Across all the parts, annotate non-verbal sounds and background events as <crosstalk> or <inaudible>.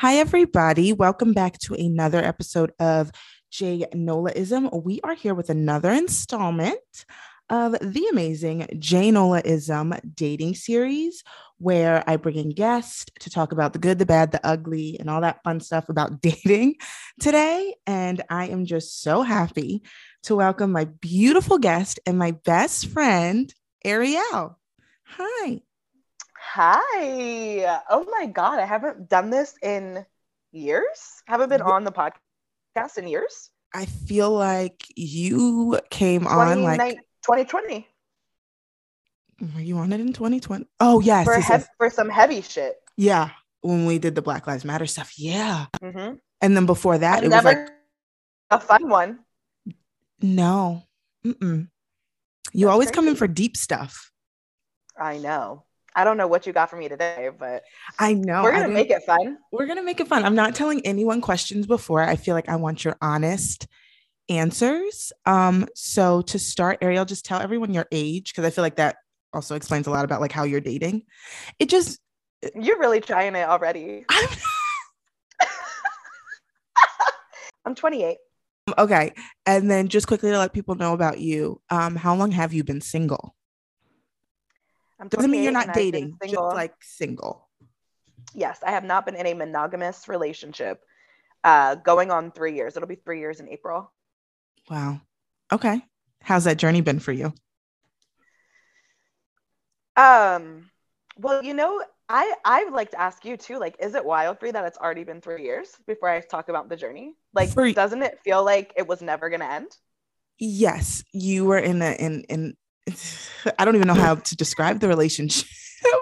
Hi, everybody. Welcome back to another episode of J Nolaism. We are here with another installment of the amazing J Nolaism dating series, where I bring in guests to talk about the good, the bad, the ugly, and all that fun stuff about <laughs> dating today. And I am just so happy to welcome my beautiful guest and my best friend, Ariel. Hi. Hi. Oh my God. I haven't done this in years. Haven't been on the podcast in years. I feel like you came on like 2020. Were you on it in 2020? Oh, yes. For, yes, he- yes. for some heavy shit. Yeah. When we did the Black Lives Matter stuff. Yeah. Mm-hmm. And then before that, I've it was like, a fun one. no. Mm-mm. You That's always come in for deep stuff. I know. I don't know what you got for me today, but I know. we're gonna make it fun. we're gonna make it fun. I'm not telling anyone questions before. I feel like I want your honest answers. Um, so to start, Ariel, just tell everyone your age because I feel like that also explains a lot about like how you're dating. It just You're really trying it already. <laughs> I'm <laughs> I'm 28. okay. And then just quickly to let people know about you. Um, how long have you been single? I'm Doesn't mean you're not dating, just like single. yes, I have not been in a monogamous relationship. Uh, going on three years. It'll be three years in April. Wow. Okay. How's that journey been for you? Um, well, you know, I I would like to ask you too. Like, is it wild for you that it's already been three years before I talk about the journey? Like, For- doesn't it feel like it was never gonna end? yes you were in a in in <sighs> i don't even know how to describe the relationship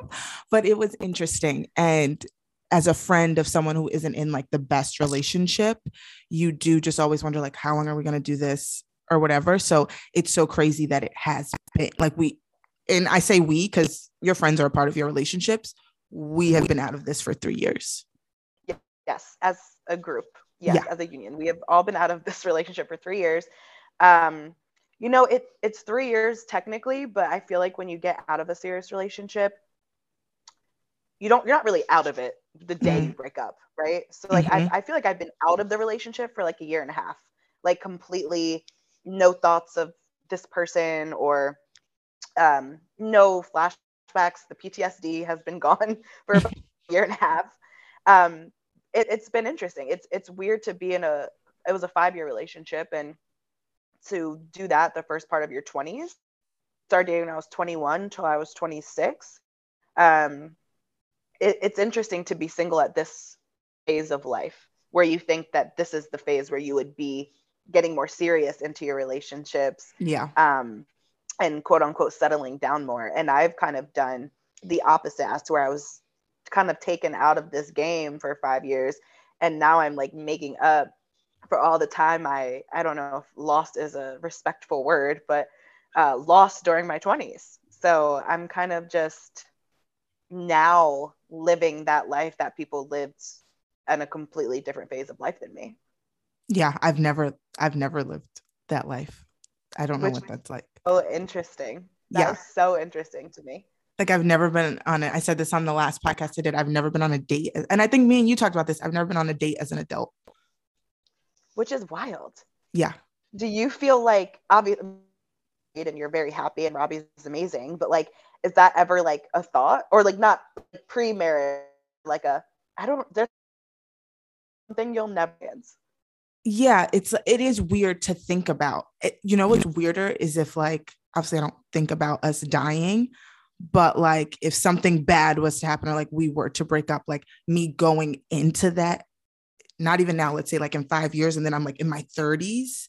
<laughs> but it was interesting and as a friend of someone who isn't in like the best relationship you do just always wonder like how long are we going to do this or whatever so it's so crazy that it has been like we and i say we because your friends are a part of your relationships we have been out of this for three years Yes, as a group. Yes, Yeah. as a union. We have all been out of this <laughs> relationship for three years. Um, you know, it it's three years technically, but I feel like when you get out of a serious relationship, you don't you're not really out of it the day you break up, right? So like Mhm. I, I feel like I've been out of the relationship for like a year and a half, like completely no thoughts of this person or um no flashbacks. The PTSD has been <laughs> gone for about <laughs> a year and a half. Um, it, it's been interesting. It's it's weird to be in a it was a five year relationship and to do that the first part of your 20s started dating when I was 21 till I was 26. Um, it, it's interesting to be single at this phase of life where you think that this is the phase where you would be getting more serious into your relationships yeah um, and quote unquote settling down more. And I've kind of done the opposite as to where I was kind of taken out of this game for five years. And now I'm like making up for all the time I, I don't know if lost is a respectful word, but uh, lost during my 20s. So I'm kind of just now living that life that people lived in a completely different phase of life than me. yeah i've never i've never lived that life i don't know Which- what that's like So interesting. That Yeah. so interesting to me. like I've never been on it. I said this on the last podcast I did. I've never been on a date. And I think me and you talked about this. I've never been on a date as an adult. Which is wild. Yeah. Do you feel like obviously and you're very happy and Robbie's amazing, but like is that ever like a thought or like not pre-marriage like a I don't there's something you'll never answer. Yeah. It's it is weird to think about. It, you know what's weirder is if like obviously I don't think about us dying, but like if something bad was to happen or like we were to break up, like me going into that, not even now, let's say like in five years, and then I'm like in my 30s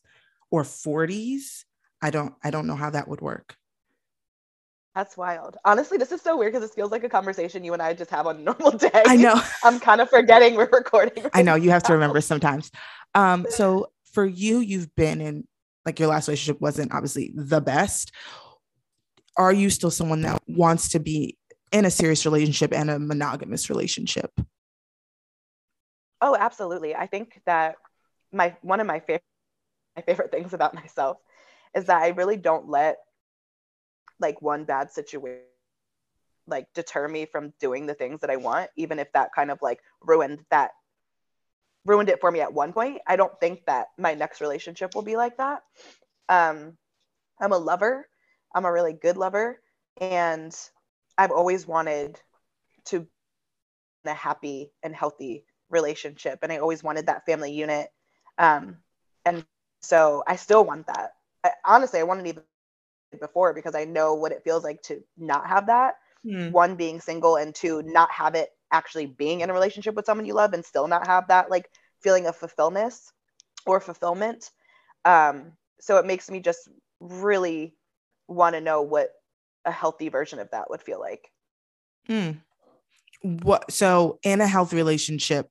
or 40s. I don't I don't know how that would work. That's wild. Honestly, this is so weird because this feels like a conversation you and I just have on a <laughs> normal day. I know. I'm kind of forgetting we're recording. I know you have to remember sometimes. Um, so for you, you've been in like your last relationship wasn't obviously the best. Are you still someone that wants to be in a serious relationship and a monogamous relationship? Oh, absolutely. I think that my one of my favorite my favorite things about myself is that I really don't let like one bad situation like deter me from doing the things that I want, even if that kind of like ruined that ruined it for me at one point. I don't think that my next relationship will be like that. Um, I'm a lover. I'm a really good lover, and I've always wanted to be a happy and healthy relationship, and I always wanted that family unit. Um, and so I still want that. I, honestly, I wanted even before because I know what it feels like to not have that. Mm. One being single, and two not have it actually being in a relationship with someone you love and still not have that like feeling of fulfillment or fulfillment. Um, so it makes me just really want to know what a healthy version of that would feel like. Hmm. What so in a healthy relationship,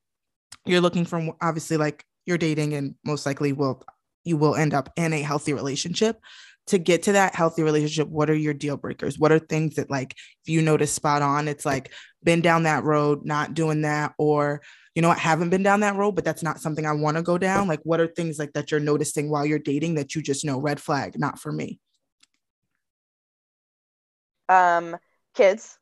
you're looking for obviously like you're dating and most likely will you will end up in a healthy relationship. To get to that healthy relationship, what are your deal breakers? What are things that like if you notice spot on, it's like been down that road, not doing that, or you know, I haven't been down that road, but that's not something I want to go down. Like, what are things like that you're noticing while you're dating that you just know red flag, not for me? Um, kids.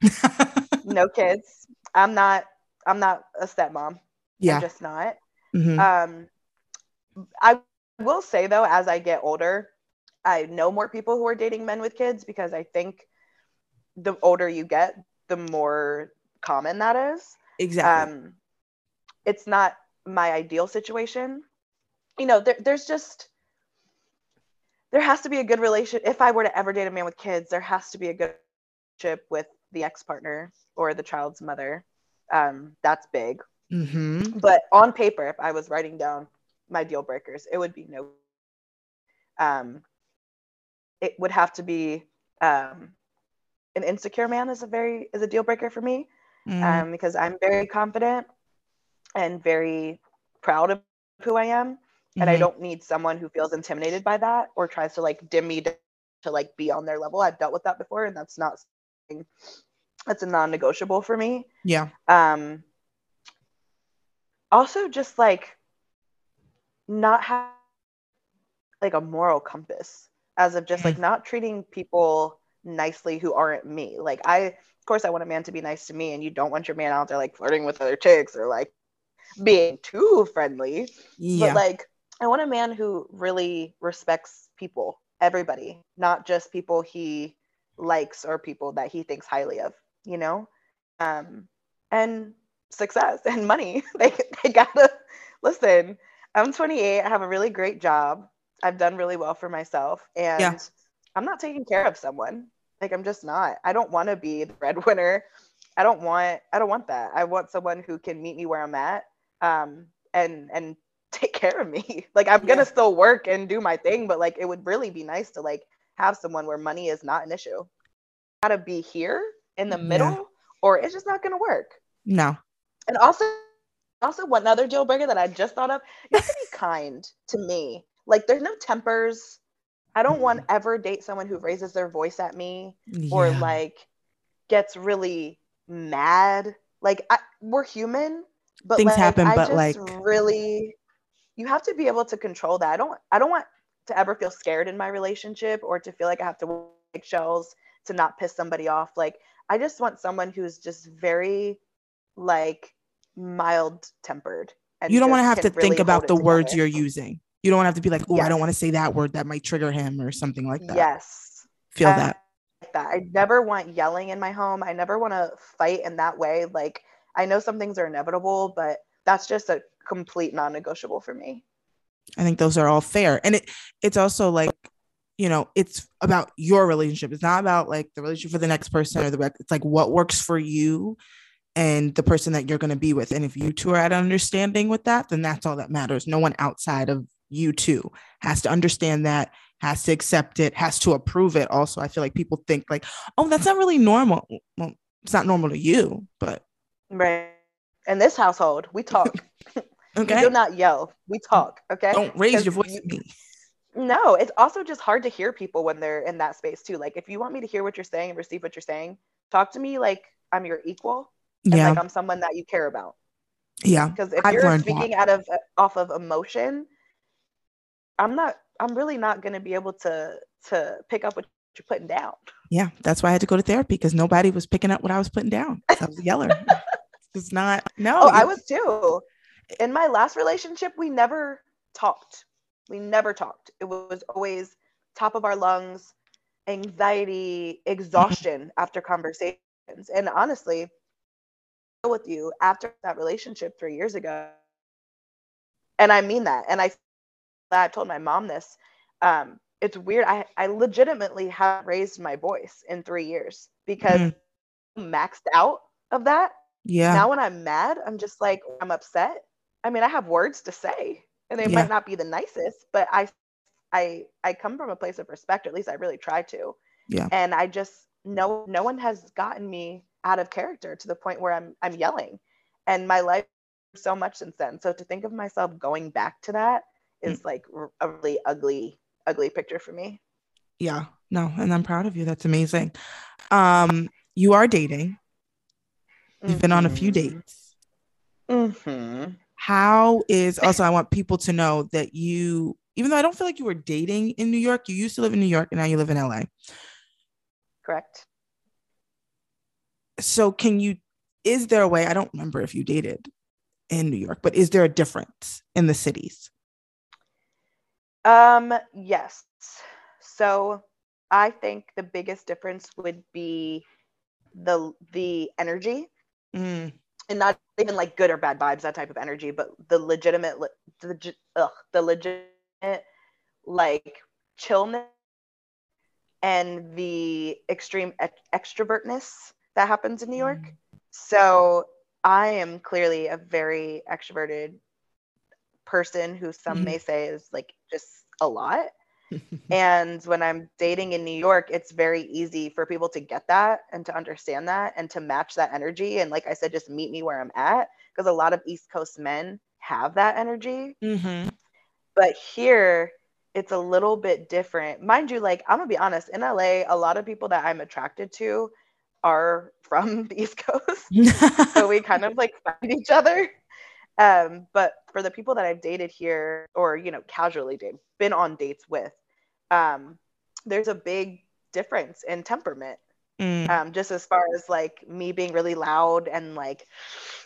<laughs> no kids. I'm not. I'm not a stepmom. Yeah, I'm just not. Mm-hmm. Um, I will say though, as I get older, I know more people who are dating men with kids because I think the older you get, the more common that is. Exactly. Um, it's not my ideal situation. You know, there, there's just there has to be a good relation. If I were to ever date a man with kids, there has to be a good relationship with the ex partner or the child's mother. Um, that's big. Mm-hmm. But on paper, if I was writing down my deal breakers, it would be no. Um, it would have to be um, an insecure man is a very is a deal breaker for me mm. um, because I'm very confident and very proud of who I am. And mm-hmm. I don't need someone who feels intimidated by that or tries to like dim me to, to like be on their level. I've dealt with that before, and that's not something that's a non-negotiable for me. Yeah. Um. Also, just like not have like a moral compass, as of just like mm-hmm. not treating people nicely who aren't me. Like I, of course, I want a man to be nice to me, and you don't want your man out there like flirting with other chicks or like being too friendly. Yeah. But like I want a man who really respects people, everybody, not just people he likes or people that he thinks highly of, you know? Um and success <laughs> and money. <laughs> they they gotta listen. I'm 28. I have a really great job. I've done really well for myself, and yeah. I'm not taking care of someone. Like I'm just not. I don't want to be the breadwinner. I don't want. I don't want that. I want someone who can meet me where I'm at um, and and <laughs> take care of me. Like I'm gonna still work and do my thing, but like it would really be nice to like have someone where money is not an issue. Gotta be here in the middle, yeah. or it's just not gonna work. No. And also, also one other deal breaker that I just thought of: you have to be kind to me. Like there's no tempers. I don't want mm-hmm. ever date someone who raises their voice at me yeah. or like gets really mad. Like I, we're human, but things like, happen I but like really you have to be able to control that i don't i don't want to ever feel scared in my relationship or to feel like i have to make shells to not piss somebody off like i just want someone who's just very like mild tempered you don't want to have to really think about the words you're using. You don't want to have to be like oh yes. i don't want to say that word that might trigger him or something like that. Yes. Feel I, that. like that. I never want yelling in my home. I never want to fight in that way. Like I know some things are inevitable, but that's just a complete non-negotiable for me. I think those are all fair. And it it's also like, you know, it's about your relationship. It's not about like the relationship for the next person or the it's like what works for you and the person that you're going to be with. And if you two are at understanding with that, then that's all that matters. No one outside of you two has to understand that, has to accept it, has to approve it. Also, I feel like people think like, oh, that's not really normal. Well, it's not normal to you, but Right. In this household, we talk. <laughs> okay. we do not yell. We talk. Okay. Don't raise your voice at me. No, it's also just hard to hear people when they're in that space too. Like if you want me to hear what you're saying and receive what you're saying, talk to me like I'm your equal. And yeah. like I'm someone that you care about. Yeah. Because if I've you're speaking that. out of off of emotion, I'm not I'm really not gonna be able to to pick up what you're putting down. Yeah, that's why I had to go to therapy because nobody was picking up what I was putting down. <laughs> I was a yeller. It's not no. Oh, I was too. in my last relationship, we never talked. We never talked. It was always top of our lungs, anxiety, exhaustion mm-hmm. after conversations. And honestly, with you after that relationship three years ago, and I mean that. And I, I told my mom this. Um, it's weird. I, I legitimately have raised my voice in three years because mm. maxed out of that. Yeah. Now when I'm mad, I'm just like, I'm upset. I mean, I have words to say and they yeah. might not be the nicest, but I, I, I come from a place of respect. At least I really try to. Yeah. And I just, no, no one has gotten me out of character to the point where I'm, I'm yelling and my life so much since then. So to think of myself going back to that is mm. like a really ugly, ugly picture for me. Yeah, no, and I'm proud of you. That's amazing. Um, you are dating. You've mm-hmm. been on a few mm-hmm. dates. Mm-hmm. How is also? I want people to know that you, even though I don't feel like you were dating in New York, you used to live in New York and now you live in LA. Correct. So, can you? Is there a way? I don't remember if you dated in New York, but is there a difference in the cities? Um, yes. So I think the biggest difference would be the the energy. Mm. And not even like good or bad vibes, that type of energy, but the legitimate, the, ugh, the legitimate, like chillness and the extreme extrovertness that happens in New York. Mm. So I am clearly a very extroverted person who some mm-hmm. may say is like just a lot. <laughs> and when I'm dating in New York, it's very easy for people to get that and to understand that and to match that energy. And like I said, just meet me where I'm at because a lot of East Coast men have that energy. Mm-hmm. But here, it's a little bit different. Mind you, like I'm gonna be honest, in LA, a lot of people that I'm attracted to are from <laughs> the East Coast. <laughs> so we kind of like find each other. Um, but for the people that I've dated here or, you know, casually dated, been on dates with, um, there's a big difference in temperament. Mm. Um, just as far as like me being really loud and like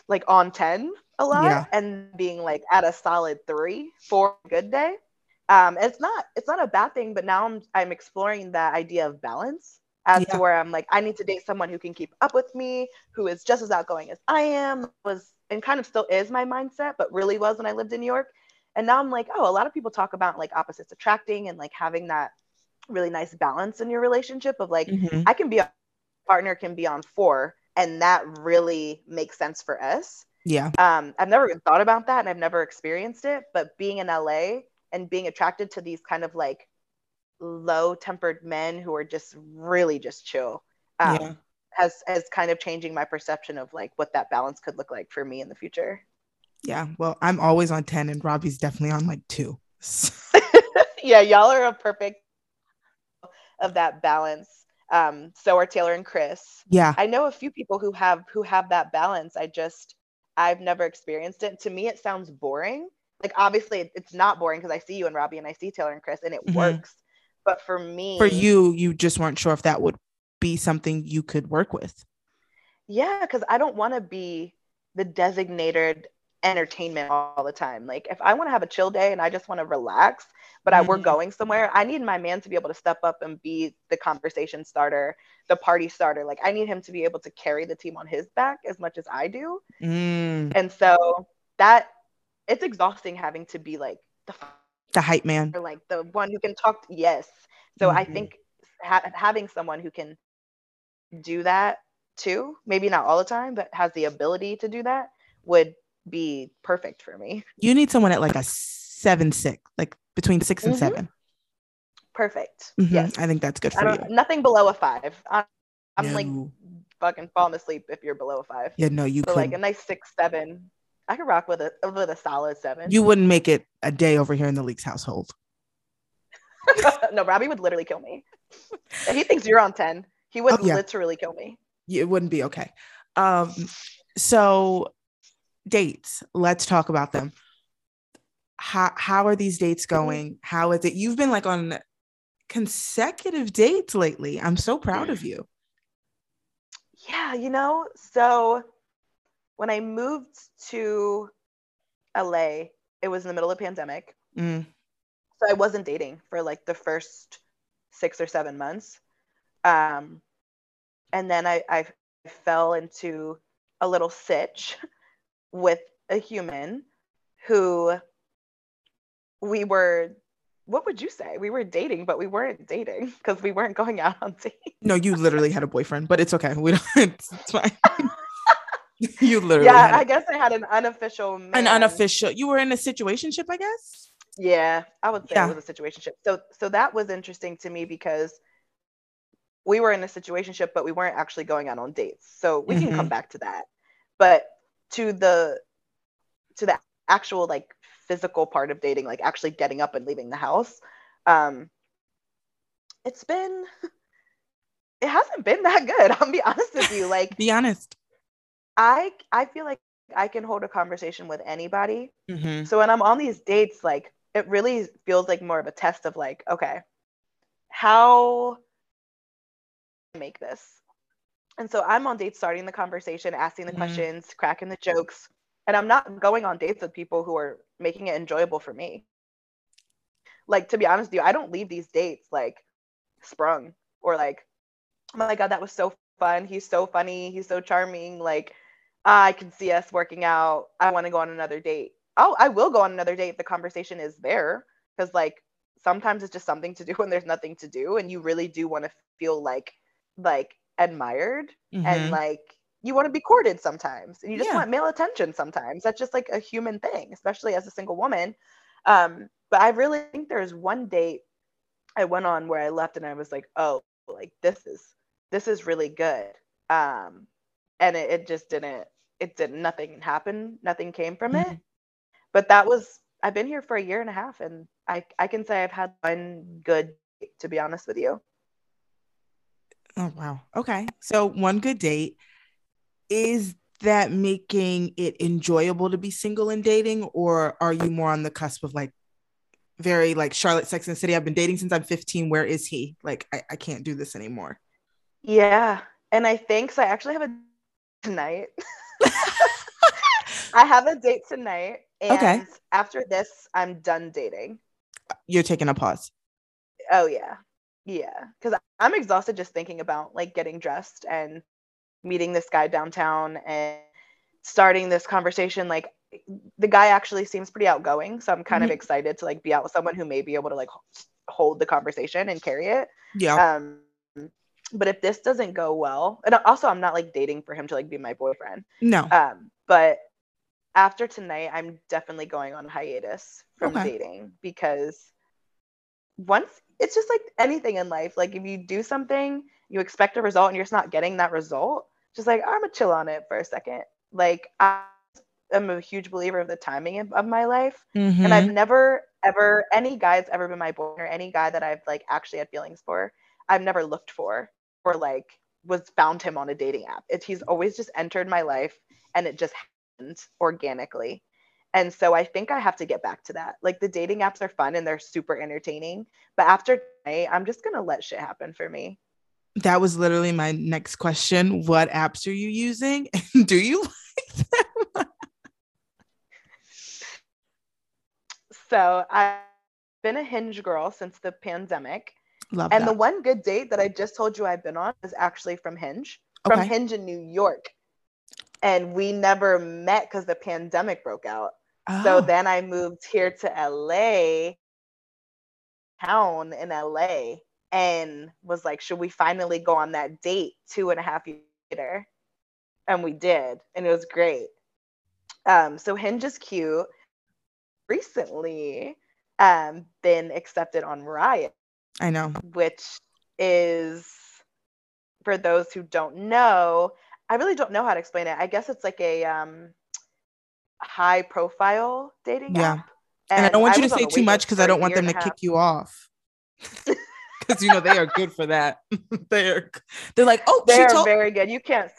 like on 10 a lot yeah. and being like at a solid three for a good day. Um, it's not it's not a bad thing, but now I'm I'm exploring that idea of balance as yeah. to where I'm like, I need to date someone who can keep up with me, who is just as outgoing as I am, was and kind of still is my mindset, but really was when I lived in New York. And now I'm like, oh, a lot of people talk about like opposites attracting and like having that really nice balance in your relationship of like, mm-hmm. I can be a partner can be on four, and that really makes sense for us. Yeah. Um, I've never even thought about that and I've never experienced it, but being in LA and being attracted to these kind of like low tempered men who are just really just chill um, yeah. has has kind of changing my perception of like what that balance could look like for me in the future. Yeah well i'm always on 10 and robbie's definitely on like two. <laughs> Yeah y'all are a perfect of that balance. Um so are taylor and chris. Yeah. I know a few people who have who have that balance. I just i've never experienced it. To me it sounds boring. Like obviously it's not boring because i see you and robbie and i see taylor and chris and it mm-hmm. works but for me, for you, you just weren't sure if that would be something you could work with. Yeah, because I don't want to be the designated entertainment all the time. Like if I want to have a chill day and I just want to relax, but. I, we're mm-hmm. going somewhere, I need my man to be able to step up and be the conversation starter, the party starter. Like I need him to be able to carry the team on his back as much as I do. Mm. And so that it's exhausting having to be like the the hype man. Or like the one who can talk yes. So mm-hmm. i think ha- having someone who can do that too maybe not all the time but has the ability to do that would be perfect for me. You need someone at like a seven six like between 6 and mm-hmm. seven. Perfect. Mm-hmm. yes. I think that's good for you. nothing below a five. I'm, I'm no. like fucking falling asleep if you're below a five. Yeah no you so like a nice six seven I could rock with a with a solid seven. You wouldn't make it a day over here in the Leaks household. <laughs> no, Robbie would literally kill me. he thinks you're on 10. He would oh, yeah. literally kill me. It wouldn't be okay. Um, so dates, let's talk about them. How how are these dates mm-hmm. going? How is it? You've been like on consecutive dates lately. I'm so proud of you. Yeah, you know, so when I moved to LA. It was in the middle of the pandemic. Mm. So I wasn't dating for like the first six or seven months. Um, and then I, I fell into a little sitch <laughs> with a human who we were what would you say? We were dating, but we weren't dating <laughs> because we weren't going out on dates. No, you literally had a boyfriend, but it's okay. We don't. It's, <laughs> it's fine. <laughs> you literally. Yeah, I guess I had an unofficial. Man. An unofficial. You were in a situationship, I guess. Yeah, I would say yeah. it was a situationship. So, so that was interesting to me because we were in a situationship, but we weren't actually going out on dates. So we mm-hmm. can come mm-hmm. back to that. But to the to the actual like physical part of dating, like actually getting up and leaving the house, um, it's been <laughs> it hasn't been that good. <laughs> I'll be honest with you. Like be honest. I I feel like I can hold a conversation with anybody. Mm-hmm. So when I'm on these dates, like it really feels like more of a test of like, okay, how make this? And so I'm on dates starting the conversation, asking the mm-hmm. questions, cracking the jokes. And I'm not going on dates with people who are making it enjoyable for me. Like to be honest with you, I don't leave these dates like sprung or like, oh my god, that was so fun. He's so funny. He's so charming. Like I can see us working out. I want to go on another date. Oh, I will go on another date if the conversation is there. Because like sometimes it's just something to do <laughs> when there's nothing to do, and you really do want to feel like like admired mm-hmm. and like you want to be courted sometimes and you just yeah. want male attention sometimes that's just like a human thing especially as a single woman um but i really think there's one date i went on where i left and i was like oh like this is this is really good um and it, it just didn't it did nothing happen nothing came from mm-hmm. it but that was i've been here for a year and a half and i i can say i've had one good to be honest with you. Oh wow. Okay. So one good date. Is that making it enjoyable to be single and dating or are you more on the cusp of like very like charlotte sex and city? I've been dating since i'm 15 where is he? Like i, I can't do this anymore. Yeah. And i think so i actually have a tonight. <laughs> I have a date tonight and okay. after this i'm done dating. You're taking a pause. Oh yeah. Yeah. Because i'm exhausted just thinking about like getting dressed and meeting this guy downtown and starting this conversation. Like the guy actually seems pretty outgoing so i'm kind mm-hmm. of excited to like be out with someone who may be able to like hold the conversation and carry it. Yeah. Um but if this doesn't go well and also i'm not like dating for him to like be my boyfriend no um but after tonight i'm definitely going on hiatus from okay. dating because once it's just like anything in life like if you do something you expect a result and you're just not getting that result just like I'm gonna chill on it for a second. Like I am a huge believer of the timing of, of my life, mm-hmm. and I've never ever any guy that's ever been my boyfriend or any guy that I've like actually had feelings for, I've never looked for or like was found him on a dating app. It's he's always just entered my life and it just happened organically. And so I think I have to get back to that. Like the dating apps are fun and they're super entertaining, but after tonight, I'm just gonna let shit happen for me that was literally my next question. What apps are you using? <laughs> And do you like them? <laughs> so I've been a hinge girl since the pandemic. Love and that. the one good date that I just told you I've been on is actually from Hinge, from okay. Hinge in New York. And we never met because the pandemic broke out. Oh. So then I moved here to LA, town in LA and was like, should we finally go on that date two and a half years later? And we did, and it was great. Um, so Hinge is cute. Recently, um, been accepted on Raya. I know. Which is, for those who don't know, I really don't know how to explain it. I guess it's like a um, high profile dating yeah. app. And, and I don't want you to say too much because I don't want them to kick you off. <laughs> <laughs> because you know they are good for that. <laughs> they're they're like, oh, they're told- very good. You can't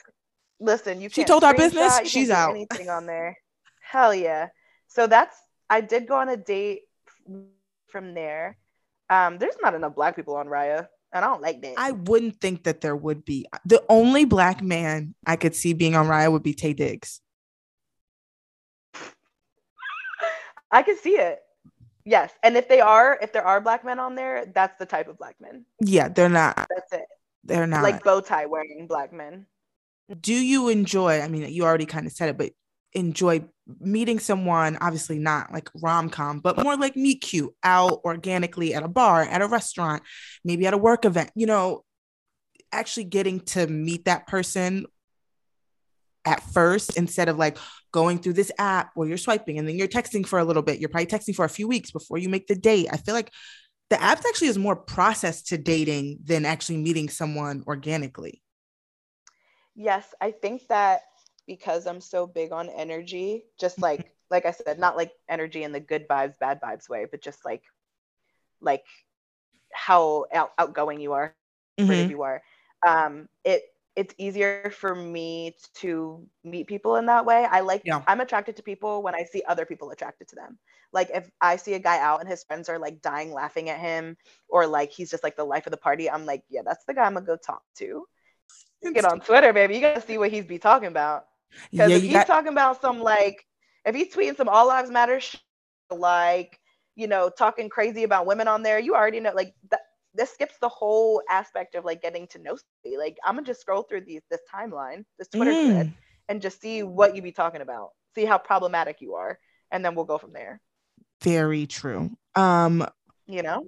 listen. You she told our business. She's out. Anything on there? Hell yeah. So that's I did go on a date from there. Um, there's not enough black people on Raya, and I don't like that. I wouldn't think that there would be. The only black man I could see being on Raya would be Taye Diggs. I can see it. Yes, and if they are, if there are black men on there, that's the type of black men. Yeah, they're not. That's it. They're not like bow tie wearing black men. Do you enjoy? I mean, you already kind of said it, but enjoy meeting someone. Obviously, not like rom com, but more like meet cute out organically at a bar, at a restaurant, maybe at a work event. You know, actually getting to meet that person at first instead of like going through this app where you're swiping and then you're texting for a little bit. You're probably texting for a few weeks before you make the date. I feel like the apps actually is more process to dating than actually meeting someone organically. Yes, I think that because I'm so big on energy, just like <laughs> like I said, not like energy in the good vibes, bad vibes way, but just like like how out, outgoing you are, mm-hmm. you are. Um, it it's easier for me to meet people in that way. I like yeah. I'm attracted to people when I see other people attracted to them. Like if I see a guy out and his friends are like dying laughing at him or like he's just like the life of the party, I'm like, yeah, that's the guy I'm gonna go talk to. Get on Twitter, baby. You gotta see what he's be talking about. Because yeah, if he's got- talking about some like if he's tweeting some all lives matter shit, like you know talking crazy about women on there, you already know like that this skips the whole aspect of like getting to know somebody. Like I'm gonna just scroll through these this timeline, this Twitter mm. thread, and just see what you be talking about. See how problematic you are, and then we'll go from there. Very true. Um, you know,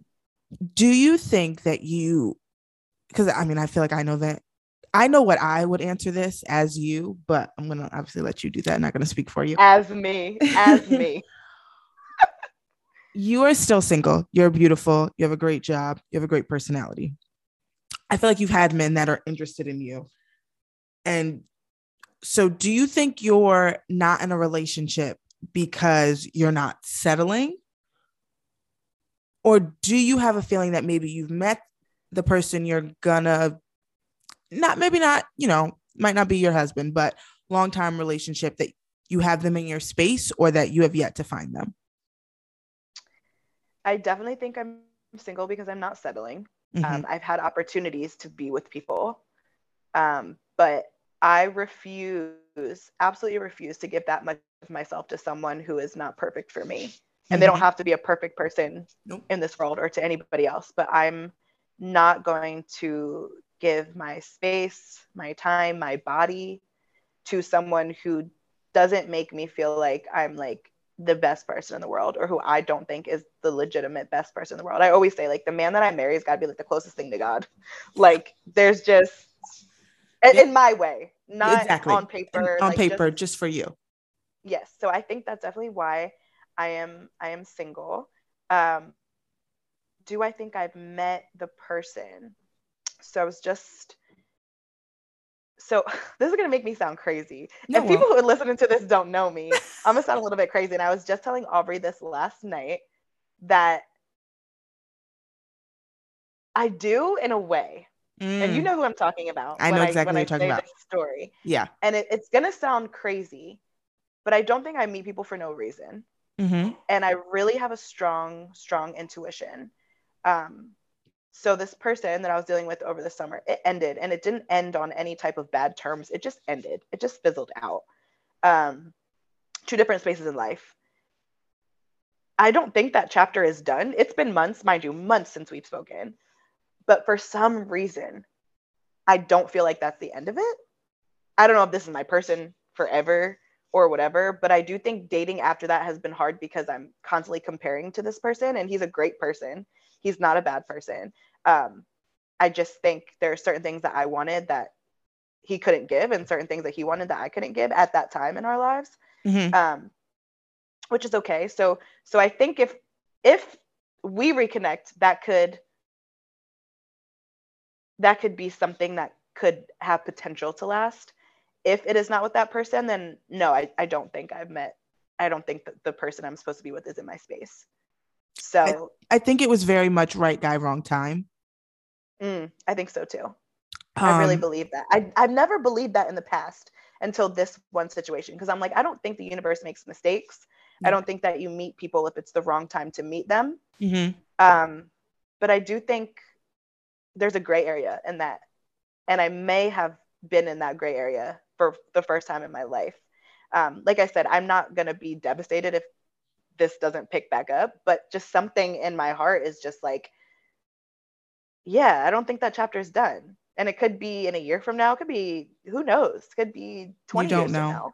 do you think that you? Because I mean, I feel like I know that I know what I would answer this as you, but I'm gonna obviously let you do that. I'm not gonna speak for you. As me, as me. <laughs> you are still single. You're beautiful. You have a great job. You have a great personality. I feel like you've had men that are interested in you. And so, do you think you're not in a relationship because you're not settling? Or do you have a feeling that maybe you've met the person you're gonna not, maybe not, you know, might not be your husband, but long time relationship that you have them in your space or that you have yet to find them? I definitely think I'm single because I'm not settling. Mm-hmm. Um, I've had opportunities to be with people, um, but I refuse, absolutely refuse to give that much of myself to someone who is not perfect for me. And mm-hmm. they don't mm-hmm. have to be a perfect person nope. in this world or to anybody else, but I'm not going to give my space, my time, my body to someone who doesn't make me feel like I'm like the best person in the world or who I don't think is the legitimate best person in the world. I always say like the man that I marry has got to be like the closest thing to God. <laughs> Like there's just in my way, not exactly. on paper. on like, paper, just, just for you. Yes. So I think that's definitely why I am I am single. Um, do I think I've met the person? So I was just so <laughs> this is gonna make me sound crazy. No, if people who are listening to this don't know me, <laughs> I'm gonna sound a little bit crazy. And I was just telling Aubrey this last night that I do in a way. Mm. And you mm. know who I'm talking about. I know exactly I, what you're talking about. story. Yeah. And it, it's gonna sound crazy, but I don't think I meet people for no reason. Mm-hmm. And I really have a strong, strong intuition. Um, so this person that I was dealing with over the summer, it ended and it didn't end on any type of bad terms. It just ended. It just fizzled out. Um, two different spaces in life. I don't think that chapter is done. It's been months, mind you, months since we've spoken. But for some reason, I don't feel like that's the end of it. I don't know if this is my person forever or whatever, but I do think dating after that has been hard because I'm constantly comparing to this person and he's a great person he's not a bad person. Um, I just think there are certain things that I wanted that he couldn't give, and certain things that he wanted that I couldn't give at that time in our lives, mm-hmm. um, which is okay. So, so I think if if we reconnect, that could that could be something that could have potential to last. If it is not with that person, then no, I, I don't think I've met. I don't think that the person I'm supposed to be with is in my space. So I, I think it was very much right guy, wrong time. Mm, I think so too. Um, I really um, believe that. I, I've never believed that in the past until this one situation because I'm like, I don't think the universe makes mistakes. I don't think that you meet people if it's the wrong time to meet them. Mm-hmm. Um, but I do think there's a gray area in that. And I may have been in that gray area for the first time in my life. Um, like I said, I'm not going to be devastated if this doesn't pick back up, but just something in my heart is just like, yeah, I don't think that chapter is done. And it could be in a year from now, it could be who knows, it could be 20 don't years know. from now.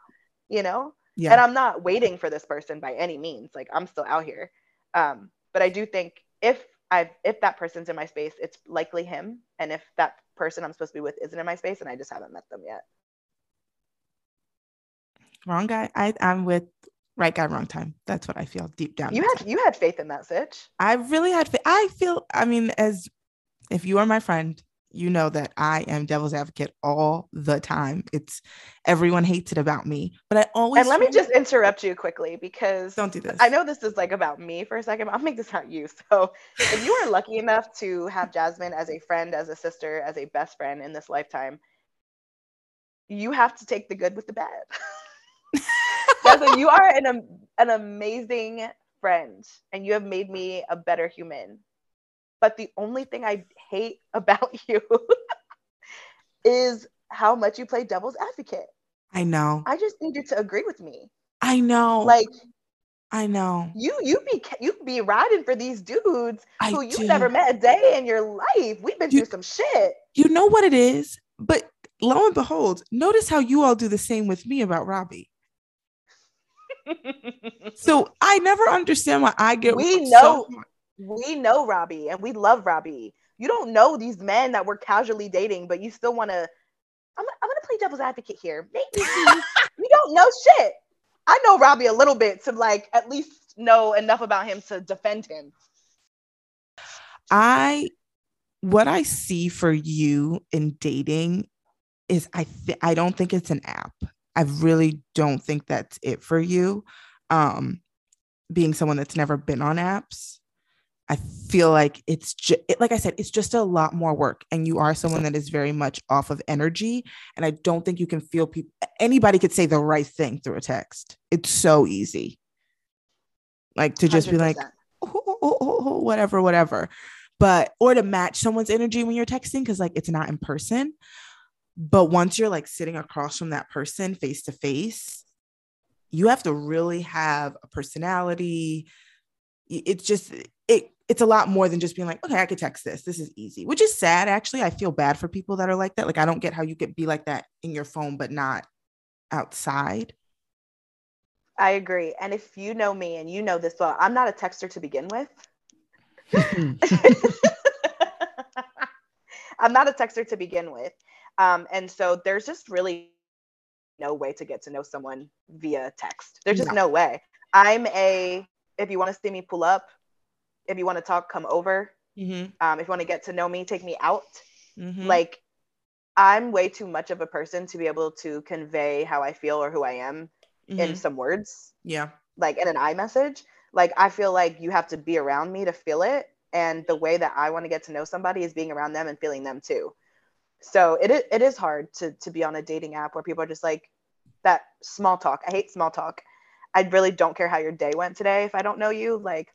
You know? Yeah. And I'm not waiting for this person by any means. Like I'm still out here. Um, but I do think if I've, if that person's in my space, it's likely him. And if that person I'm supposed to be with isn't in my space, and I just haven't met them yet. Wrong guy. I, I'm with right guy, wrong time. That's what I feel deep down. You had you had faith in that sitch. I really had. fa- I feel. I mean, as if you are my friend, you know that I am devil's advocate all the time. It's everyone hates it about me, but I always. And let me just interrupt you quickly because don't do this. I know this is like about me for a second, but I'll make this about you. <laughs> So, if you are lucky enough to have Jasmine as a friend, as a sister, as a best friend in this lifetime, you have to take the good with the bad. <laughs> Jasmine, you are an an amazing friend, and you have made me a better human. But the only thing I hate about <laughs> you is how much you play devil's advocate. I know. I just need you to agree with me. I know. Like I know. you you be you be riding for these dudes I who you do. never met a day in your life. We've been You- through some shit. You know what it is, but lo and behold, notice how you all do the same with me about Robbie. So I never understand why I get We so- know- we know Robbie and we love Robbie. You don't know these men that we're casually dating, but you still want to. I'm, I'm gonna play devil's advocate here. Maybe <laughs> we don't know shit. I know Robbie a little bit to like at least know enough about him to defend him. I what I see for you in dating is I th- I don't think it's an app. I really don't think that's it for you. Um being someone that's never been on apps, I feel like it's just like I said, it's just a lot more work and you are someone that is very much off of energy and I don't think you can feel people anybody could say the right thing through a text. It's so easy. Like to just be like 100%. oh, oh, oh, oh, oh, whatever, whatever. But or to match someone's energy when you're texting because like it's not in person. But once you're like sitting across from that person face to face, you have to really have a personality. It's just it it's a lot more than just being like, okay, I could text this. This is easy, which is sad actually. I feel bad for people that are like that. Like I don't get how you could be like that in your phone, but not outside. I agree. And if you know me and you know this well, I'm not a texter to begin with. <laughs> <laughs> I'm not a texter to begin with. Um, and so there's just really no way to get to know someone via text. There's just No. no way. I'm a, if you want to see me pull up, if you want to talk, come over. Mhm, Um, if you want to get to know me, take me out. mhm. Like, I'm way too much of a person to be able to convey how I feel or who I am in Mhm. some words yeah. like in an iMessage. Like I feel like you have to be around me to feel it. And the way that I want to get to know somebody is being around them and feeling them too. So it is, it is hard to to be on a dating app where people are just like that small talk. I hate small talk. I really don't care how your day went today if I don't know you. Like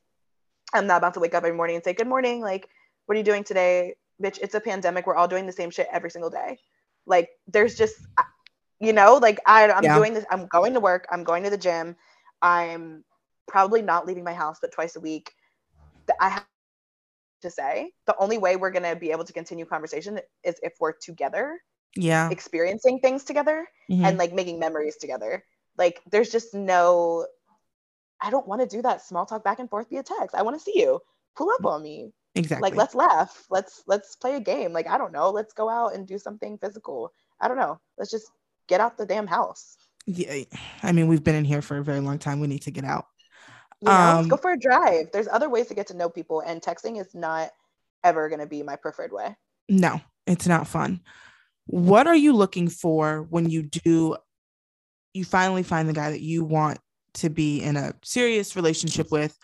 I'm not about to wake up every morning and say, Good morning, like, what are you doing today? Bitch, it's a pandemic. We're all doing the same shit every single day. Like there's just you know, like I, I'm Yeah. doing this, I'm going to work, I'm going to the gym, I'm probably not leaving my house but twice a week. I have to say the only way we're going to be able to continue conversation is if we're together, Yeah. experiencing things together Mhm. and like making memories together. Like there's just no I don't want to do that small talk back and forth via text. I want to see you. Pull up on me. exactly. Like let's laugh. Let's let's play a game. Like I don't know. Let's go out and do something physical. I don't know. Let's just get out the damn house. yeah, I mean, we've been in here for a very long time. We need to get out. You know, Um, let's go for a drive. There's other ways to get to know people, and texting is not ever going to be my preferred way. No, it's not fun. What are you looking for when you do you finally find the guy that you want to be in a serious relationship with?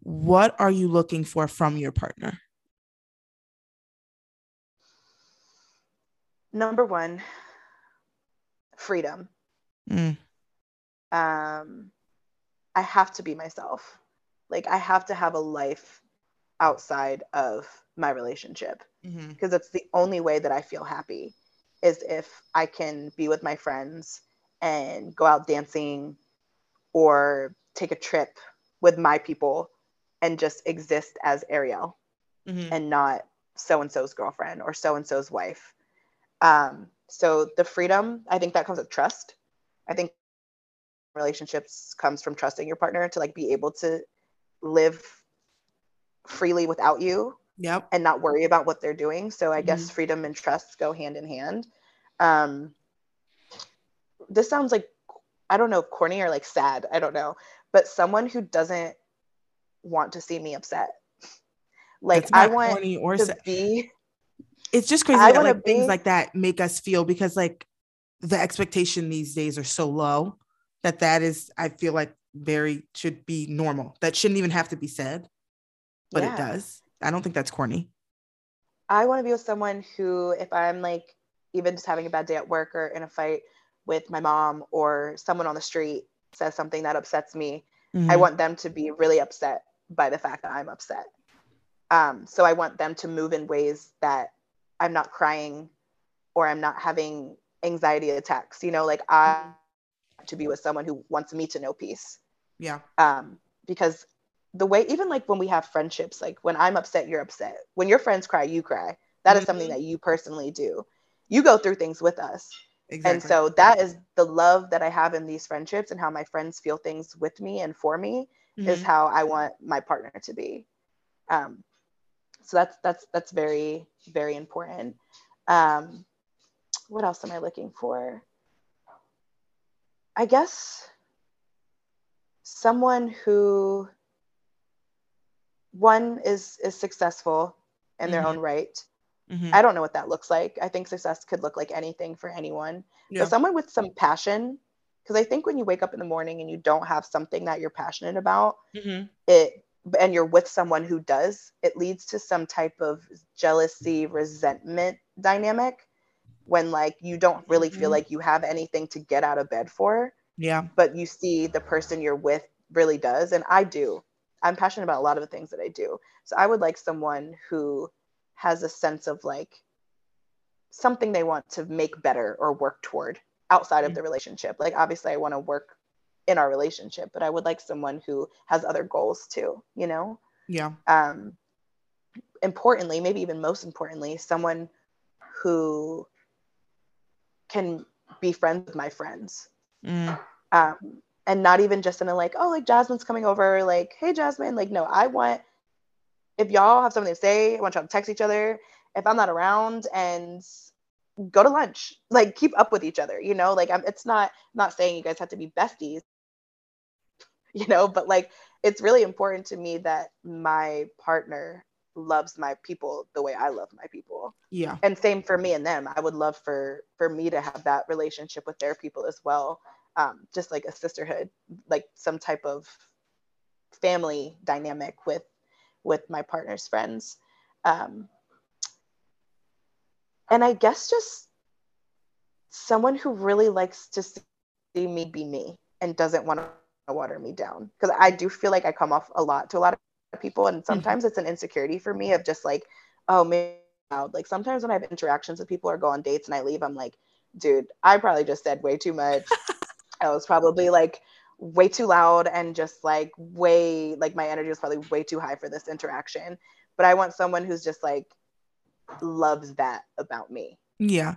What are you looking for from your partner? Number one, freedom. Mm, Um, I have to be myself. Like I have to have a life outside of my relationship mhm, because it's the only way that I feel happy is if I can be with my friends and go out dancing or take a trip with my people and just exist as Ariel Mhm. and not so and so's girlfriend or so and so's wife. Um, so the freedom, I think that comes with trust. I think relationships comes from trusting your partner to like be able to live freely without you Yep. and not worry about what they're doing. So I Mm-hmm. guess freedom and trust go hand in hand. Um, this sounds like I don't know, corny or like sad. I don't know, but someone who doesn't want to see me upset. <laughs> Like I want corny or to sa- be it's just crazy I that like things like that make us feel because like the expectation these days are so low that that is I feel like very should be normal. That shouldn't even have to be said, but it does. I don't think that's corny. I want to be with someone who, if I'm like even just having a bad day at work or in a fight with my mom or someone on the street says something that upsets me, I Mhm. want them to be really upset by the fact that I'm upset. Um, so I want them to move in ways that I'm not crying or I'm not having anxiety attacks. You know, like I to be with someone who wants me to know peace. yeah. um, because the way even like when we have friendships like when i'm upset you're upset when your friends cry you cry That is something Mhm. that you personally do you go through things with us Exactly. and so that is the love that i have in these friendships and how my friends feel things with me and for me is Mhm. how i want my partner to be um, so that's that's that's very very important um, what else am i looking for i guess someone who one is is successful in their Mhm. own right Mhm. i don't know what that looks like i think success could look like anything for anyone Yeah. but someone with some passion because i think when you wake up in the morning and you don't have something that you're passionate about Mhm. it and you're with someone who does it leads to some type of jealousy resentment dynamic when like you don't really feel Mhm. like you have anything to get out of bed for Yeah. but you see the person you're with really does and i do i'm passionate about a lot of the things that i do so i would like someone who has a sense of like something they want to make better or work toward outside of the relationship like obviously i want to work in our relationship but i would like someone who has other goals too you know Yeah. um importantly maybe even most importantly someone who can be friends with my friends Mm. um, and not even just in a like, oh, like Jasmine's coming over, like, hey, Jasmine, like, no, I want, if y'all have something to say, I want y'all to text each other. If I'm not around and go to lunch, like, keep up with each other, you know, like, I'm, it's not, not saying you guys have to be besties, you know, but like, it's really important to me that my partner loves my people the way I love my people. Yeah. and same for me and them. I would love for for me to have that relationship with their people as well. Um, just like a sisterhood like some type of family dynamic with with my partner's friends. Um, and i guess just someone who really likes to see me be me and doesn't want to water me down. Because i do feel like i come off a lot to a lot of people and sometimes it's an insecurity for me of just like oh man. Like sometimes when I have interactions with people or go on dates and I leave, I'm like, dude, I probably just said way too much. <laughs> I was probably like way too loud and just like way like my energy was probably way too high for this interaction. But I want someone who's just like loves that about me. Yeah.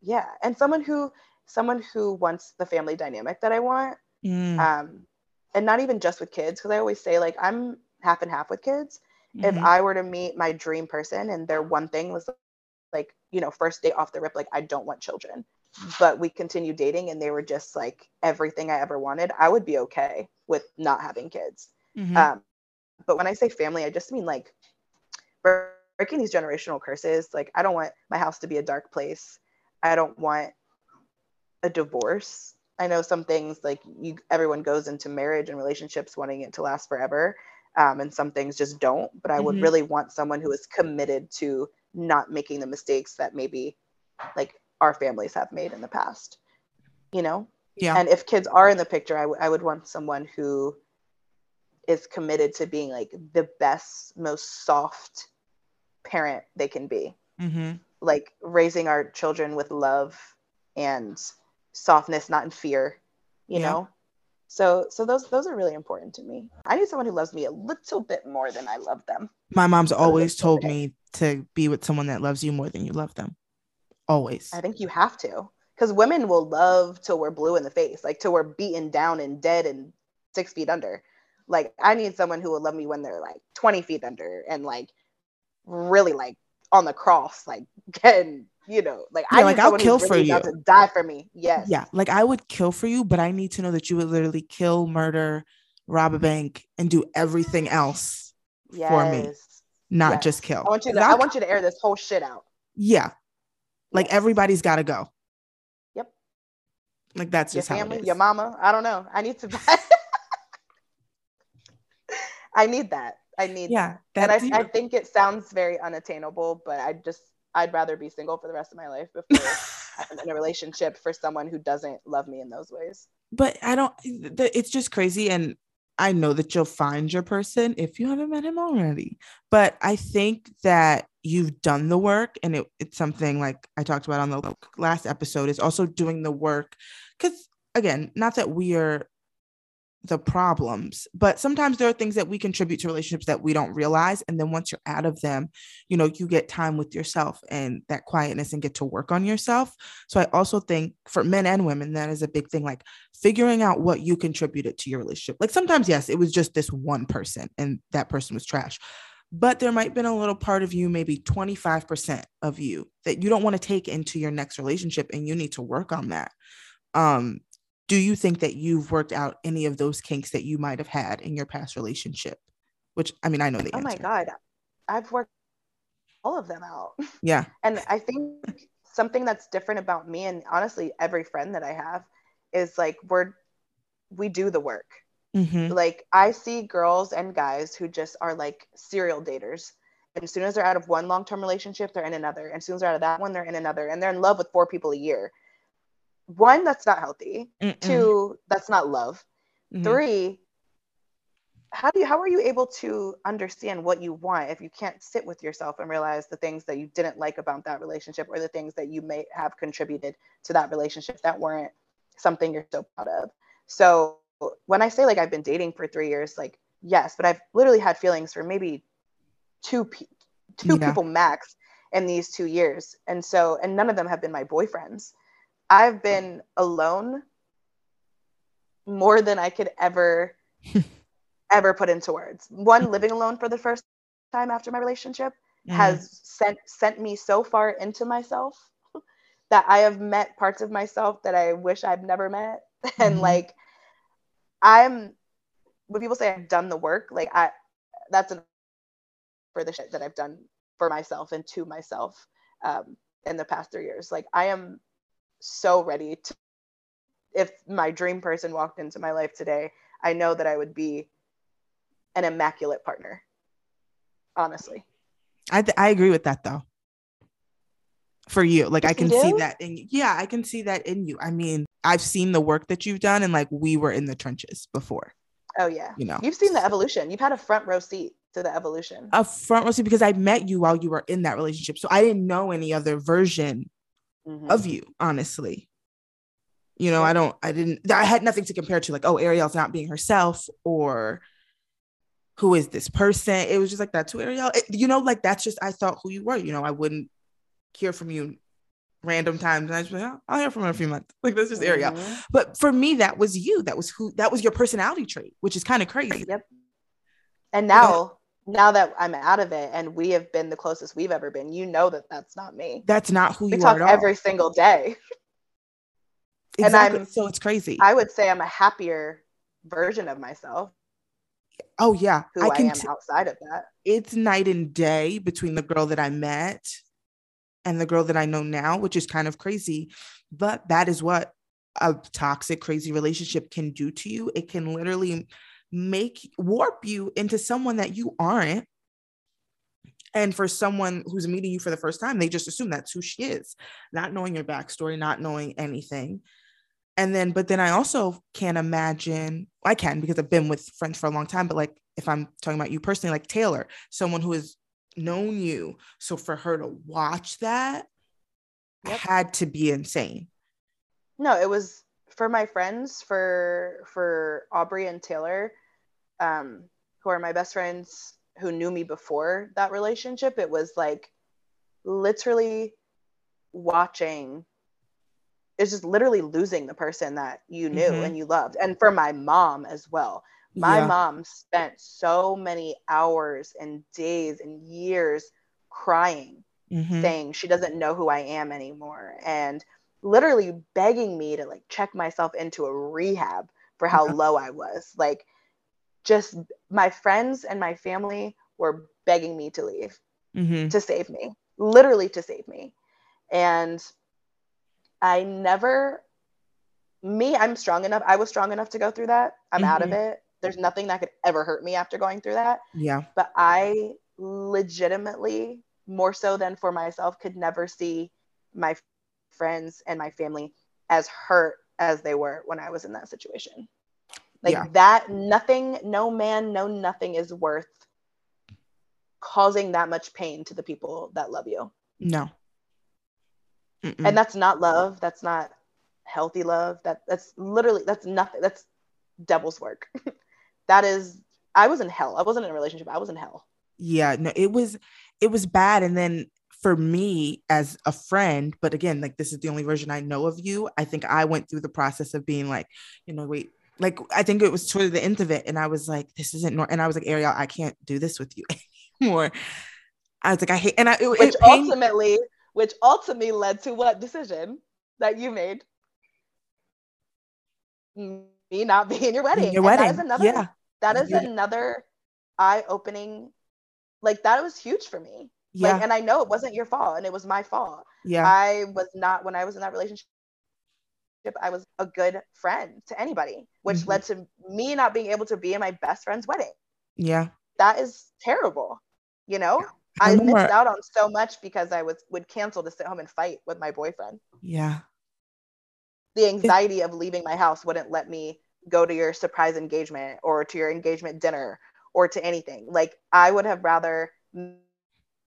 Yeah. And someone who someone who wants the family dynamic that I want. Mm. Um and not even just with kids, because I always say like I'm half and half with kids if Mhm. I were to meet my dream person and their one thing was like, you know, first date off the rip, like I don't want children, but we continued dating and they were just like everything I ever wanted, I would be okay with not having kids. Mhm. Um, but when I say family, I just mean like breaking these generational curses. Like I don't want my house to be a dark place. I don't want a divorce. I know some things like you everyone goes into marriage and relationships wanting it to last forever um, and some things just don't. But I would Mhm. really want someone who is committed to not making the mistakes that maybe like our families have made in the past. You know, yeah. and if kids are in the picture, I, w- I would want someone who is committed to being like the best, most soft parent they can be. hmm Like raising our children with love and softness, not in fear. You Yeah. know, So so those those are really important to me. I need someone who loves me a little bit more than I love them. My mom's always told me to be with someone that loves you more than you love them. Always. I think you have to. Because women will love till we're blue in the face, like till we're beaten down and dead and six feet under. Like I need someone who will love me when they're like 20 feet under and like really like on the cross, like <laughs> getting, you know, like yeah, I like I'll kill for you. To die for me. Yes. Yeah. Like I would kill for you, but I need to know that you would literally kill, murder, rob a bank, and do everything else yes. for me. Not yes. just kill. I want you to I want you to air this whole shit out. Yeah. Like yes. everybody's gotta go. Yep. Like that's your just family, how your mama. I don't know. I need to <laughs> I need that. I need yeah. And I, I think it sounds very unattainable, but I just I'd rather be single for the rest of my life before <laughs> I'm in a relationship for someone who doesn't love me in those ways. But I don't. It's just crazy, and I know that you'll find your person if you haven't met him already. But I think that you've done the work, and it, it's something like I talked about on the last episode. Is also doing the work because again, not that we are the problems but sometimes there are things that we contribute to relationships that we don't realize and then once you're out of them you know you get time with yourself and that quietness and get to work on yourself. So i also think for men and women that is a big thing like figuring out what you contributed to your relationship. Like sometimes yes it was just this one person and that person was trash but there might have been a little part of you maybe 25% of you that you don't want to take into your next relationship and you need to work on that. Um do you think that you've worked out any of those kinks that you might have had in your past relationship? Which I mean, I know the oh answer. my god, I've worked all of them out. Yeah, <laughs> and I think something that's different about me and honestly every friend that I have is like we're we do the work. Mm-hmm. Like I see girls and guys who just are like serial daters. And as soon as they're out of one long-term relationship, they're in another. And as soon as they're out of that one, they're in another. And they're in love with four people a year one that's not healthy Mm-mm. two that's not love mm-hmm. three how do you how are you able to understand what you want if you can't sit with yourself and realize the things that you didn't like about that relationship or the things that you may have contributed to that relationship that weren't something you're so proud of so when i say like i've been dating for three years like yes but i've literally had feelings for maybe two pe- two yeah. people max in these two years and so and none of them have been my boyfriends I've been alone more than I could ever <laughs> ever put into words. One living alone for the first time after my relationship mm. has sent sent me so far into myself <laughs> that I have met parts of myself that I wish I'd never met. <laughs> And mm like I'm when people say I've done the work, like I that's an for the shit that I've done for myself and to myself um, in the past three years. Like I am so ready to if my dream person walked into my life today, I know that I would be an immaculate partner. Honestly. I th- I agree with that though. For you, like I can see that in you. Yeah, I can see that in you. I mean, I've seen the work that you've done and like we were in the trenches before. Oh yeah. You know. You've seen the evolution. You've had a front row seat to the evolution. A front row seat because I met you while you were in that relationship. So I didn't know any other version mm-hmm. of you, honestly. You know, I don't, I didn't, I had nothing to compare to, like, oh, Ariel's not being herself, or who is this person? It was just like that to Ariel. It, you know, like that's just, I thought who you were. You know, I wouldn't hear from you random times. And I just like, oh, I'll hear from her in a few months. <laughs> Like, that's just Ariel. Mm-hmm. But for me, that was you. That was who, that was your personality trait, which is kind of crazy. Yep. And now, now that I'm out of it and we have been the closest we've ever been, you know that that's not me. That's not who we you talk are every single day. Exactly. And I'm so it's crazy. I would say I'm a happier version of myself. Oh yeah, who I, I am t- outside of that. It's night and day between the girl that I met and the girl that I know now, which is kind of crazy. But that is what a toxic, crazy relationship can do to you. It can literally make warp you into someone that you aren't. And for someone who's meeting you for the first time, they just assume that's who she is, not knowing your backstory, not knowing anything. And then, but then I also can't imagine, I can because I've been with friends for a long time, but like if I'm talking about you personally, like Taylor, someone who has known you. So for her to watch that yep. had to be insane. No, it was for my friends, for for Aubrey and Taylor, um, who are my best friends who knew me before that relationship, it was like literally watching it's just literally losing the person that you knew mm-hmm. and you loved. And for my mom as well. My yeah. mom spent so many hours and days and years crying, mm-hmm. saying she doesn't know who I am anymore. And literally begging me to like check myself into a rehab for how yeah. <laughs> low I was. Like just my friends and my family were begging me to leave mm-hmm. to save me, literally to save me. And I never, me, I'm strong enough. I was strong enough to go through that. I'm mm-hmm. out of mm-hmm. it. There's nothing that could ever hurt me after going through that. Yeah. But I legitimately, more so than for myself, could never see my friends and my family as hurt as they were when I was in that situation. Like yeah. that, nothing, no man, no nothing is worth causing that much pain to the people that love you. No. Mm-mm. And that's not love. That's not healthy love. That that's literally that's nothing. That's devil's work. <laughs> that is I was in hell. I wasn't in a relationship. I was in hell. Yeah, no, it was it was bad. And then for me as a friend, but again, like this is the only version I know of you. I think I went through the process of being like, you know, wait, like I think it was toward the end of it, and I was like, this isn't nor-, and I was like, Ariel, I can't do this with you <laughs> anymore. I was like, I hate, and I, it, which it ultimately, which ultimately led to what decision that you made? Me not being your wedding. Your wedding, that is another, yeah. That is yeah. another eye-opening. Like that was huge for me. Yeah. Like, and I know it wasn't your fault, and it was my fault. Yeah. I was not when I was in that relationship. I was a good friend to anybody, which mm-hmm. led to me not being able to be in my best friend's wedding. Yeah. That is terrible. You know, yeah. I, I missed out on so much because I was would cancel to sit home and fight with my boyfriend. Yeah. The anxiety it, of leaving my house wouldn't let me go to your surprise engagement or to your engagement dinner or to anything. Like I would have rather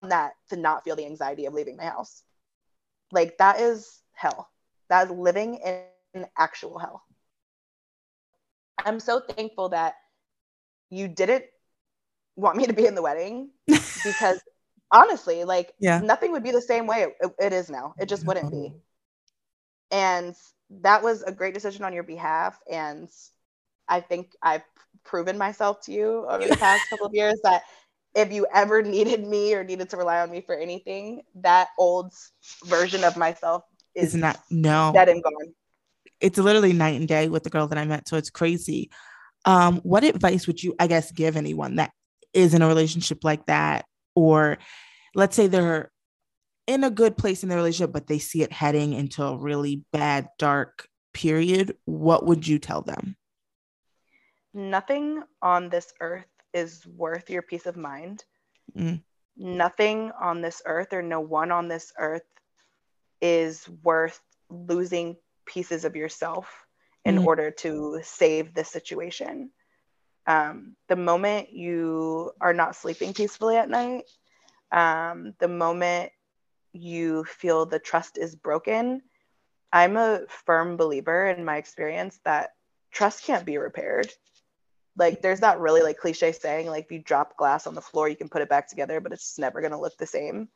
that to not feel the anxiety of leaving my house. Like that is hell. That is living in actual hell. I'm so thankful that you didn't want me to be in the wedding <laughs> because honestly, like yeah. nothing would be the same way it, it is now. It just wouldn't be. And that was a great decision on your behalf. And I think I've proven myself to you over the past couple of <laughs> years that if you ever needed me or needed to rely on me for anything, that old version of myself is, not no dead and gone. It's literally night and day with the girl that I met. So it's crazy. Um, what advice would you, I guess, give anyone that is in a relationship like that? Or let's say they're in a good place in their relationship, but they see it heading into a really bad, dark period. What would you tell them? Nothing on this earth is worth your peace of mind. Mm. Nothing on this earth or no one on this earth is worth losing pieces of yourself in mm. order to save the situation. Um, the moment you are not sleeping peacefully at night, um, the moment you feel the trust is broken, I'm a firm believer in my experience that trust can't be repaired like there's not really like cliche saying like if you drop glass on the floor you can put it back together but it's never going to look the same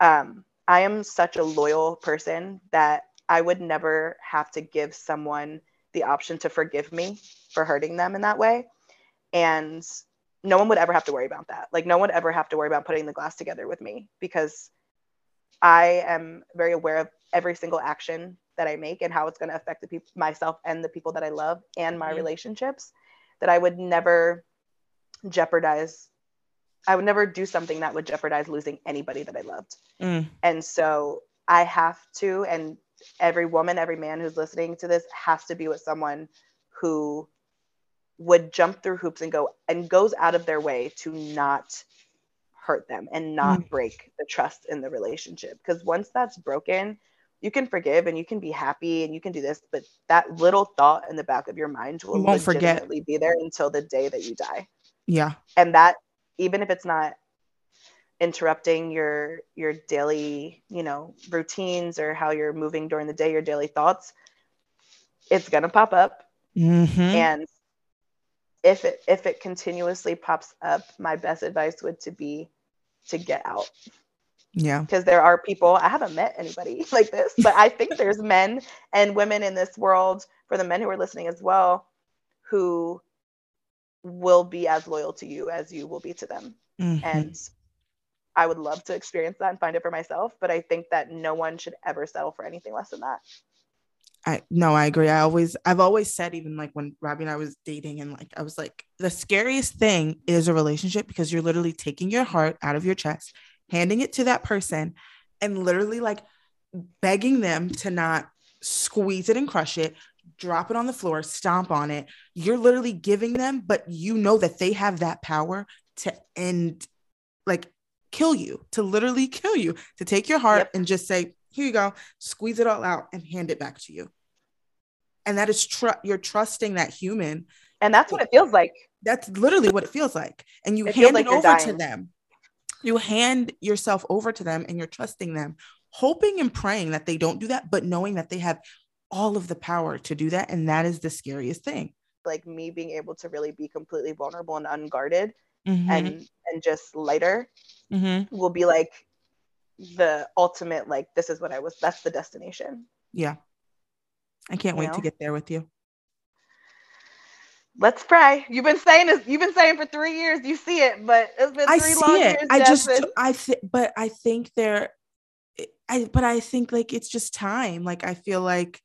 um, i am such a loyal person that i would never have to give someone the option to forgive me for hurting them in that way and no one would ever have to worry about that like no one would ever have to worry about putting the glass together with me because i am very aware of every single action that i make and how it's going to affect the people myself and the people that i love and my mm-hmm. relationships that I would never jeopardize I would never do something that would jeopardize losing anybody that I loved. Mm. And so I have to, and every woman, every man who's listening to this has to be with someone who would jump through hoops and go and goes out of their way to not hurt them and not mm. break the trust in the relationship. Because once that's broken, you can forgive and you can be happy and you can do this, but that little thought in the back of your mind will won't forget. be there until the day that you die. Yeah. And that even if it's not interrupting your your daily, you know, routines or how you're moving during the day, your daily thoughts, it's gonna pop up. Mm-hmm. And if it if it continuously pops up, my best advice would to be to get out. Yeah. Because there are people, I haven't met anybody <laughs> like this, but I think there's men and women in this world, for the men who are listening as well, who will be as loyal to you as you will be to them. Mhm. And I would love to experience that and find it for myself, but I think that no one should ever settle for anything less than that. I no, I agree. I always I've always said even like when Robbie and I was dating and like I was like the scariest thing is a relationship because you're literally taking your heart out of your chest, handing it to that person and literally like begging them to not squeeze it and crush it, drop it on the floor, stomp on it. You're literally giving them but you know that they have that power to end like kill you, to literally kill you, to take your heart Yep. and just say, here you go, squeeze it all out and hand it back to you. And that is tr- you're trusting that human. And that's what it feels like. That's literally what it feels like. And you It hand like it over to them. You hand yourself over to them and you're trusting them, hoping and praying that they don't do that, but knowing that they have all of the power to do that. And that is the scariest thing. Like me being able to really be completely vulnerable and unguarded Mhm, and and just lighter mhm. will be like the ultimate like this is what I was that's the destination. Yeah. I can't You wait to get there with you. Let's pray. You've been saying this. You've been saying for three years. You see it, but it's been I three see long it. years. I just, I think, but I think there, I, but I think like it's just time. Like I feel like,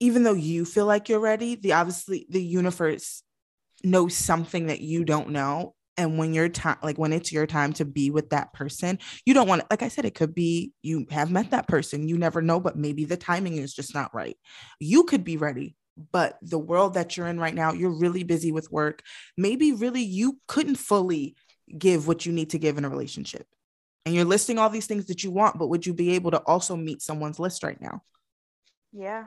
even though you feel like you're ready, the obviously the universe knows something that you don't know. And when your time, like when it's your time to be with that person, you don't want, like I said, it could be you have met that person, you never know, but maybe the timing is just not right. You could be ready, but the world that you're in right now, you're really busy with work. Maybe really you couldn't fully give what you need to give in a relationship. And you're listing all these things that you want, but would you be able to also meet someone's list right now? Yeah,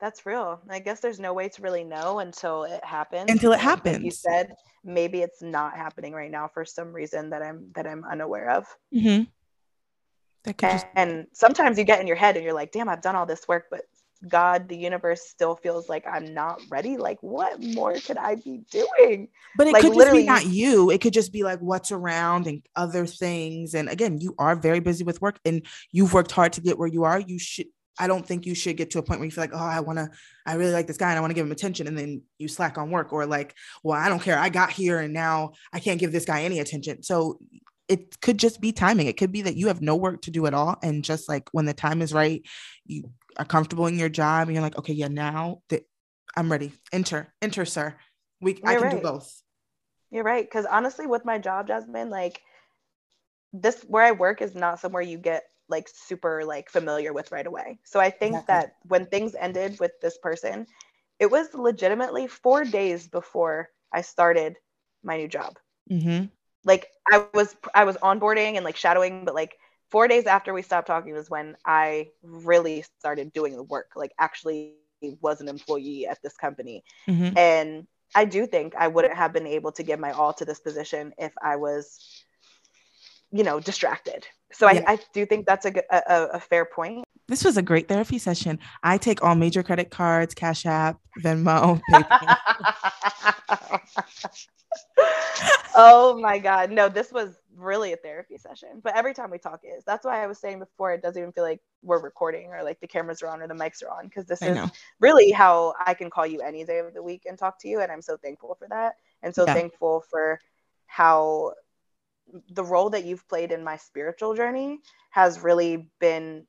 that's real. I guess there's no way to really know until it happens. Until it And Like you said, maybe it's not happening right now for some reason that I'm that I'm unaware of. Mm-hmm. That could just And sometimes you get in your head and you're like, damn, I've done all this work, but God, the universe still feels like I'm not ready. Like, what more could I be doing? But it Like, could just literally be not you. It could just be like what's around and other things. And again, you are very busy with work and you've worked hard to get where you are. You should, I don't think you should get to a point where you feel like, oh, I want to, I really like this guy and I want to give him attention. And then you slack on work or like, well, I don't care. I got here and now I can't give this guy any attention. So it could just be timing. It could be that you have no work to do at all. And just like when the time is right, you are comfortable in your job and you're like, okay, yeah, now that I'm ready. Enter, enter, sir. We, I You're can do both. You're right. Because honestly, with my job, Jasmine, like this where I work is not somewhere you get like super like familiar with right away. So I think Exactly. that when things ended with this person, it was legitimately four days before I started my new job. Mm-hmm. Like I was I was onboarding and like shadowing, but like four days after we stopped talking was when I really started doing the work. Like actually was an employee at this company. Mm-hmm. And I do think I wouldn't have been able to give my all to this position if I was, you know, distracted. So Yeah. I, I do think that's a a fair point. This was a great therapy session. I take all major credit cards, Cash App, Venmo, <laughs> PayPal. <laughs> oh my God. No, this was really a therapy session. But every time we talk is. That's why I was saying before, it doesn't even feel like we're recording or like the cameras are on or the mics are on because this I is know. really how I can call you any day of the week and talk to you. And I'm so thankful for that. And so Yeah. thankful for how the role that you've played in my spiritual journey has really been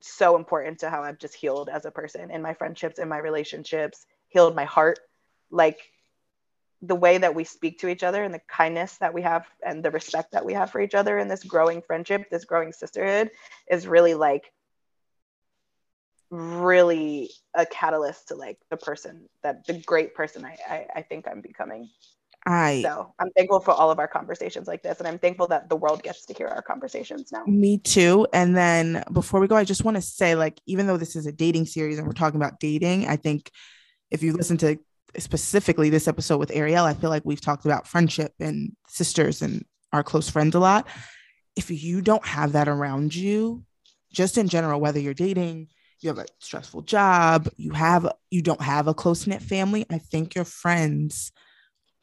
so important to how I've just healed as a person in my friendships, in my relationships, healed my heart. Like the way that we speak to each other and the kindness that we have and the respect that we have for each other in this growing friendship, this growing sisterhood is really like really a catalyst to like the person that the great person I, I, I think I'm becoming. I So I'm thankful for all of our conversations like this. And I'm thankful that the world gets to hear our conversations now. Me too. And then before we go, I just want to say, like, even though this is a dating series and we're talking about dating, I think if you listen to specifically this episode with Ariel, I feel like we've talked about friendship and sisters and our close friends a lot. If you don't have that around you, just in general, whether you're dating, you have a stressful job, you have you don't have a close-knit family, I think your friends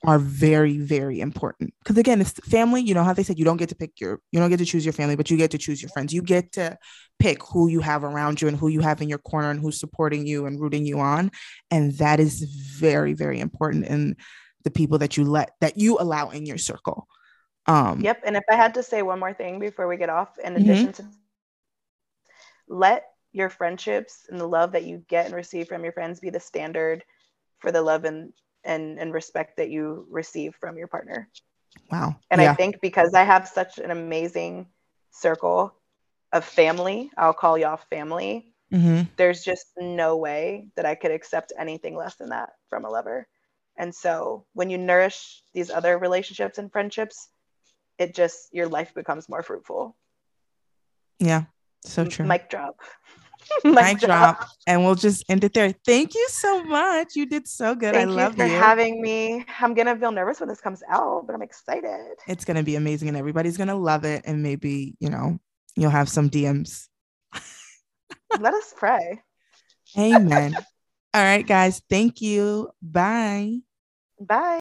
are very very important. Because again it's family you know how they said you don't get to pick your you don't get to choose your family but you get to choose your friends. You get to pick who you have around you and who you have in your corner and who's supporting you and rooting you on. And that is very very important in the people that you let that you allow in your circle. Um yep and if i had to say one more thing before we get off in mm-hmm. addition to let your friendships and the love that you get and receive from your friends be the standard for the love and and and respect that you receive from your partner. Wow. And yeah. i think because i have such an amazing circle of family i'll call y'all family mm-hmm. there's just no way that i could accept anything less than that from a lover. And so when you nourish these other relationships and friendships it just your life becomes more fruitful. Yeah. So true. Mic drop <laughs> mic drop. And we'll just end it there. Thank you so much. You did so good. Thank I love you for you. having me. I'm gonna feel nervous when this comes out, but I'm excited. It's gonna be amazing and everybody's gonna love it. And maybe, you know, you'll have some DMs. <laughs> Let us pray. Amen. All right, guys. Thank you. Bye. Bye.